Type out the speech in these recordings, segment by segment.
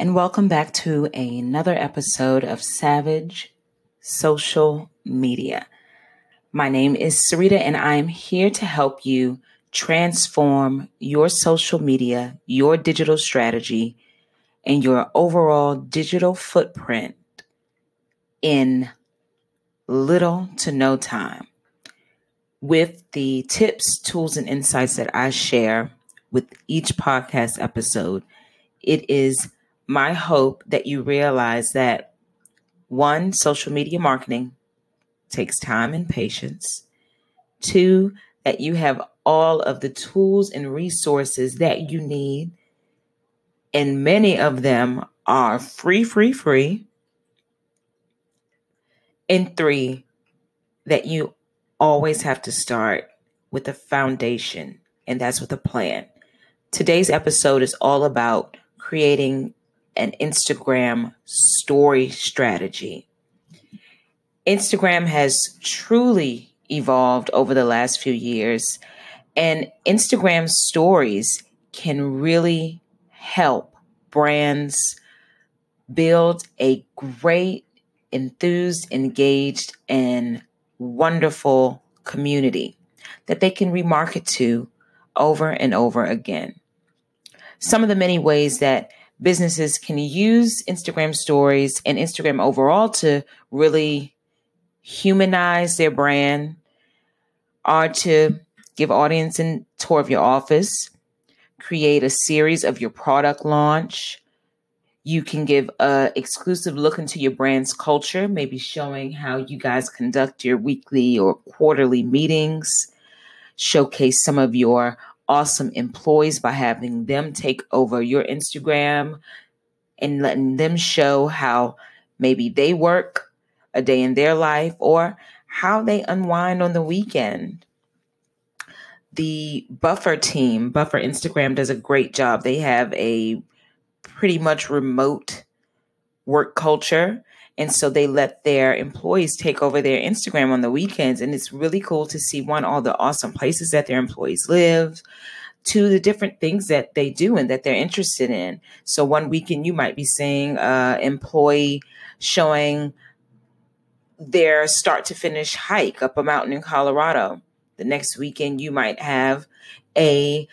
and welcome back to another episode of Savage Social Media. My name is Sarita, and I'm here to help you transform your social media, your digital strategy, and your overall digital footprint in little to no time with the tips, tools, and insights that I share with each podcast episode. It is my hope that you realize that one, social media marketing takes time and patience. Two, that you have all of the tools and resources that you need. And many of them are free, free, free. And three, that you always have to start with a foundation, and that's with a plan. Today's episode is all about creating an Instagram story strategy. Instagram has truly evolved over the last few years, and Instagram stories can really help brands build a great, enthused, engaged, and wonderful community that they can remarket to over and over again. Some of the many ways that businesses can use Instagram stories and Instagram overall to really humanize their brand are to give audience a tour of your office, create a series of your product launch. You can give a exclusive look into your brand's culture, maybe showing how you guys conduct your weekly or quarterly meetings, showcase some of your awesome employees by having them take over your Instagram and letting them show how maybe they work a day in their life or how they unwind on the weekend. The Buffer team, Buffer Instagram, does a great job. They have a pretty much remote work culture. And so they let their employees take over their Instagram on the weekends. And it's really cool to see one, all the awesome places that their employees live, to the different things that they do and that they're interested in. So one weekend you might be seeing uh employee showing their start to finish hike up a mountain in Colorado. The next weekend you might have a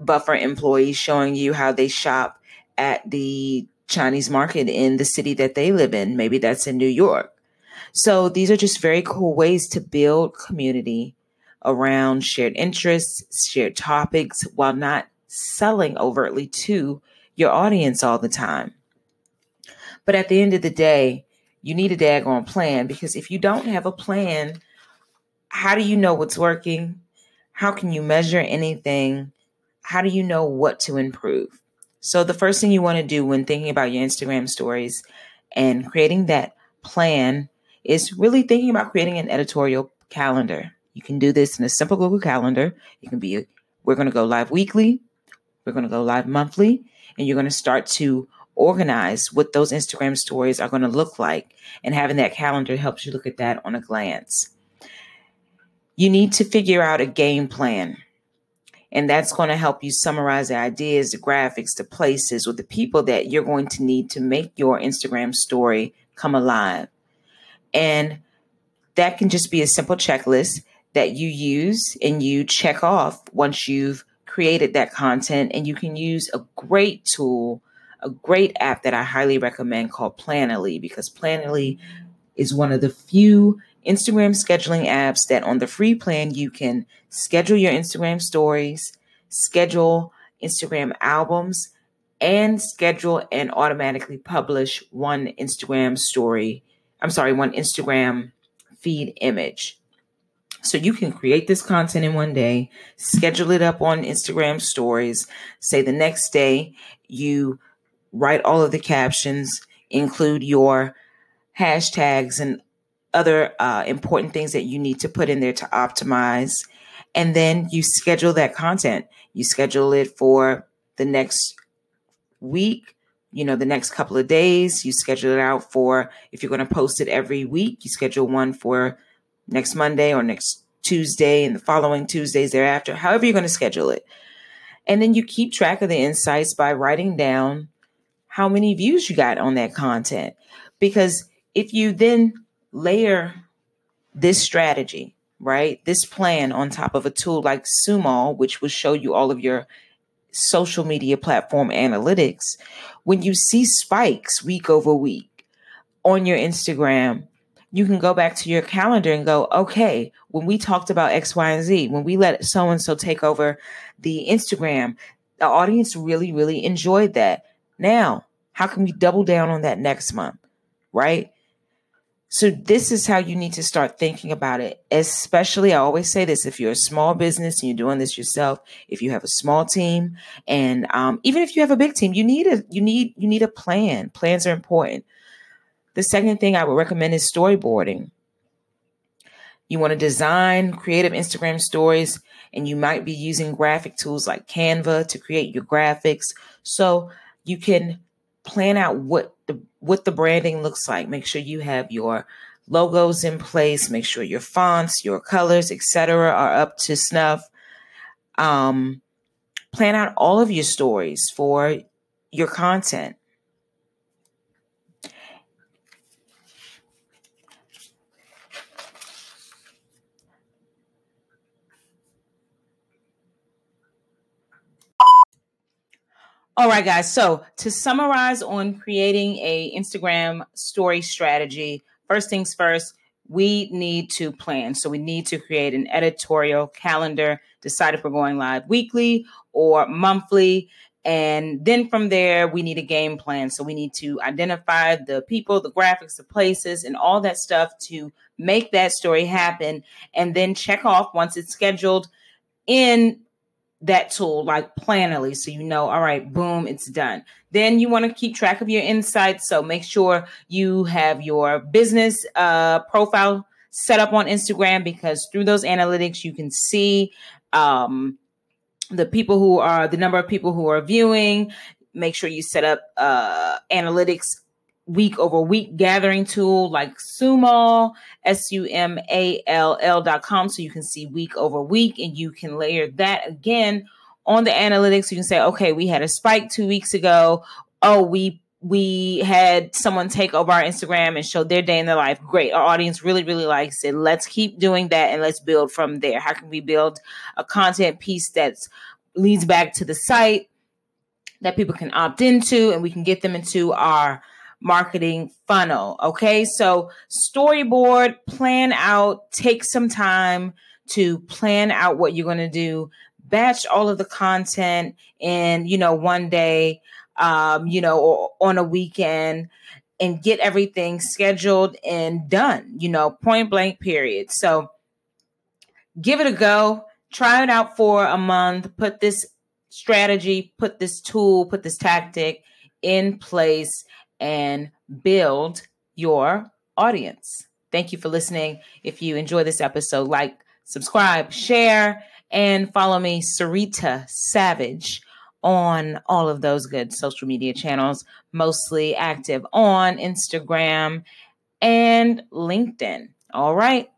buffer employee showing you how they shop at the Chinese market in the city that they live in. Maybe that's in New York. So these are just very cool ways to build community around shared interests, shared topics, while not selling overtly to your audience all the time. But at the end of the day, you need a daggone plan because if you don't have a plan, how do you know what's working? How can you measure anything? How do you know what to improve? So, the first thing you want to do when thinking about your Instagram stories and creating that plan is really thinking about creating an editorial calendar. You can do this in a simple Google Calendar. It can be, we're going to go live weekly, we're going to go live monthly, and you're going to start to organize what those Instagram stories are going to look like. And having that calendar helps you look at that on a glance. You need to figure out a game plan. And that's going to help you summarize the ideas, the graphics, the places, or the people that you're going to need to make your Instagram story come alive. And that can just be a simple checklist that you use and you check off once you've created that content. And you can use a great tool, a great app that I highly recommend called Planoly because Planoly is one of the few Instagram scheduling apps that on the free plan you can schedule your Instagram stories, schedule Instagram albums, and schedule and automatically publish one Instagram story. I'm sorry, one Instagram feed image. So you can create this content in one day, schedule it up on Instagram stories, say the next day you write all of the captions, include your hashtags and other uh, important things that you need to put in there to optimize. And then you schedule that content. You schedule it for the next week, you know, the next couple of days. You schedule it out for if you're going to post it every week, you schedule one for next Monday or next Tuesday and the following Tuesdays thereafter, however you're going to schedule it. And then you keep track of the insights by writing down how many views you got on that content. Because if you then layer this strategy, right, this plan on top of a tool like SumAll, which will show you all of your social media platform analytics, when you see spikes week over week on your Instagram, you can go back to your calendar and go, okay, when we talked about X, Y, and Z, when we let so and so take over the Instagram, the audience really, really enjoyed that. Now, how can we double down on that next month? Right? So, this is how you need to start thinking about it. Especially, I always say this if you're a small business and you're doing this yourself, if you have a small team, and um, even if you have a big team, you need a you need you need a plan. Plans are important. The second thing I would recommend is storyboarding. You want to design creative Instagram stories, and you might be using graphic tools like Canva to create your graphics. So you can plan out what the what the branding looks like. Make sure you have your logos in place. Make sure your fonts, your colors, etc., are up to snuff. Um, plan out all of your stories for your content. All right, guys. So to summarize on creating a Instagram story strategy, first things first, we need to plan. So we need to create an editorial calendar, decide if we're going live weekly or monthly. And then from there, we need a game plan. So we need to identify the people, the graphics, the places, and all that stuff to make that story happen. And then check off once it's scheduled in that tool like Planoly so you know, all right, boom, it's done. Then you want to keep track of your insights. So make sure you have your business uh, profile set up on Instagram because through those analytics, you can see um, the people who are the number of people who are viewing. Make sure you set up uh, analytics week over week gathering tool like SumAll, S U M A L L dot com. So you can see week over week and you can layer that again on the analytics. You can say, okay, we had a spike two weeks ago. Oh, we we had someone take over our Instagram and show their day in their life. Great. Our audience really, really likes it. Let's keep doing that and let's build from there. How can we build a content piece that leads back to the site that people can opt into and we can get them into our marketing funnel. Okay. So storyboard, plan out, take some time to plan out what you're going to do, batch all of the content in, you know, one day, um, you know, or on a weekend and get everything scheduled and done, you know, point blank period. So give it a go, try it out for a month, put this strategy, put this tool, put this tactic in place and build your audience. Thank you for listening. If you enjoy this episode, like, subscribe, share, and follow me, Sarita Savage, on all of those good social media channels, mostly active on Instagram and LinkedIn. All right.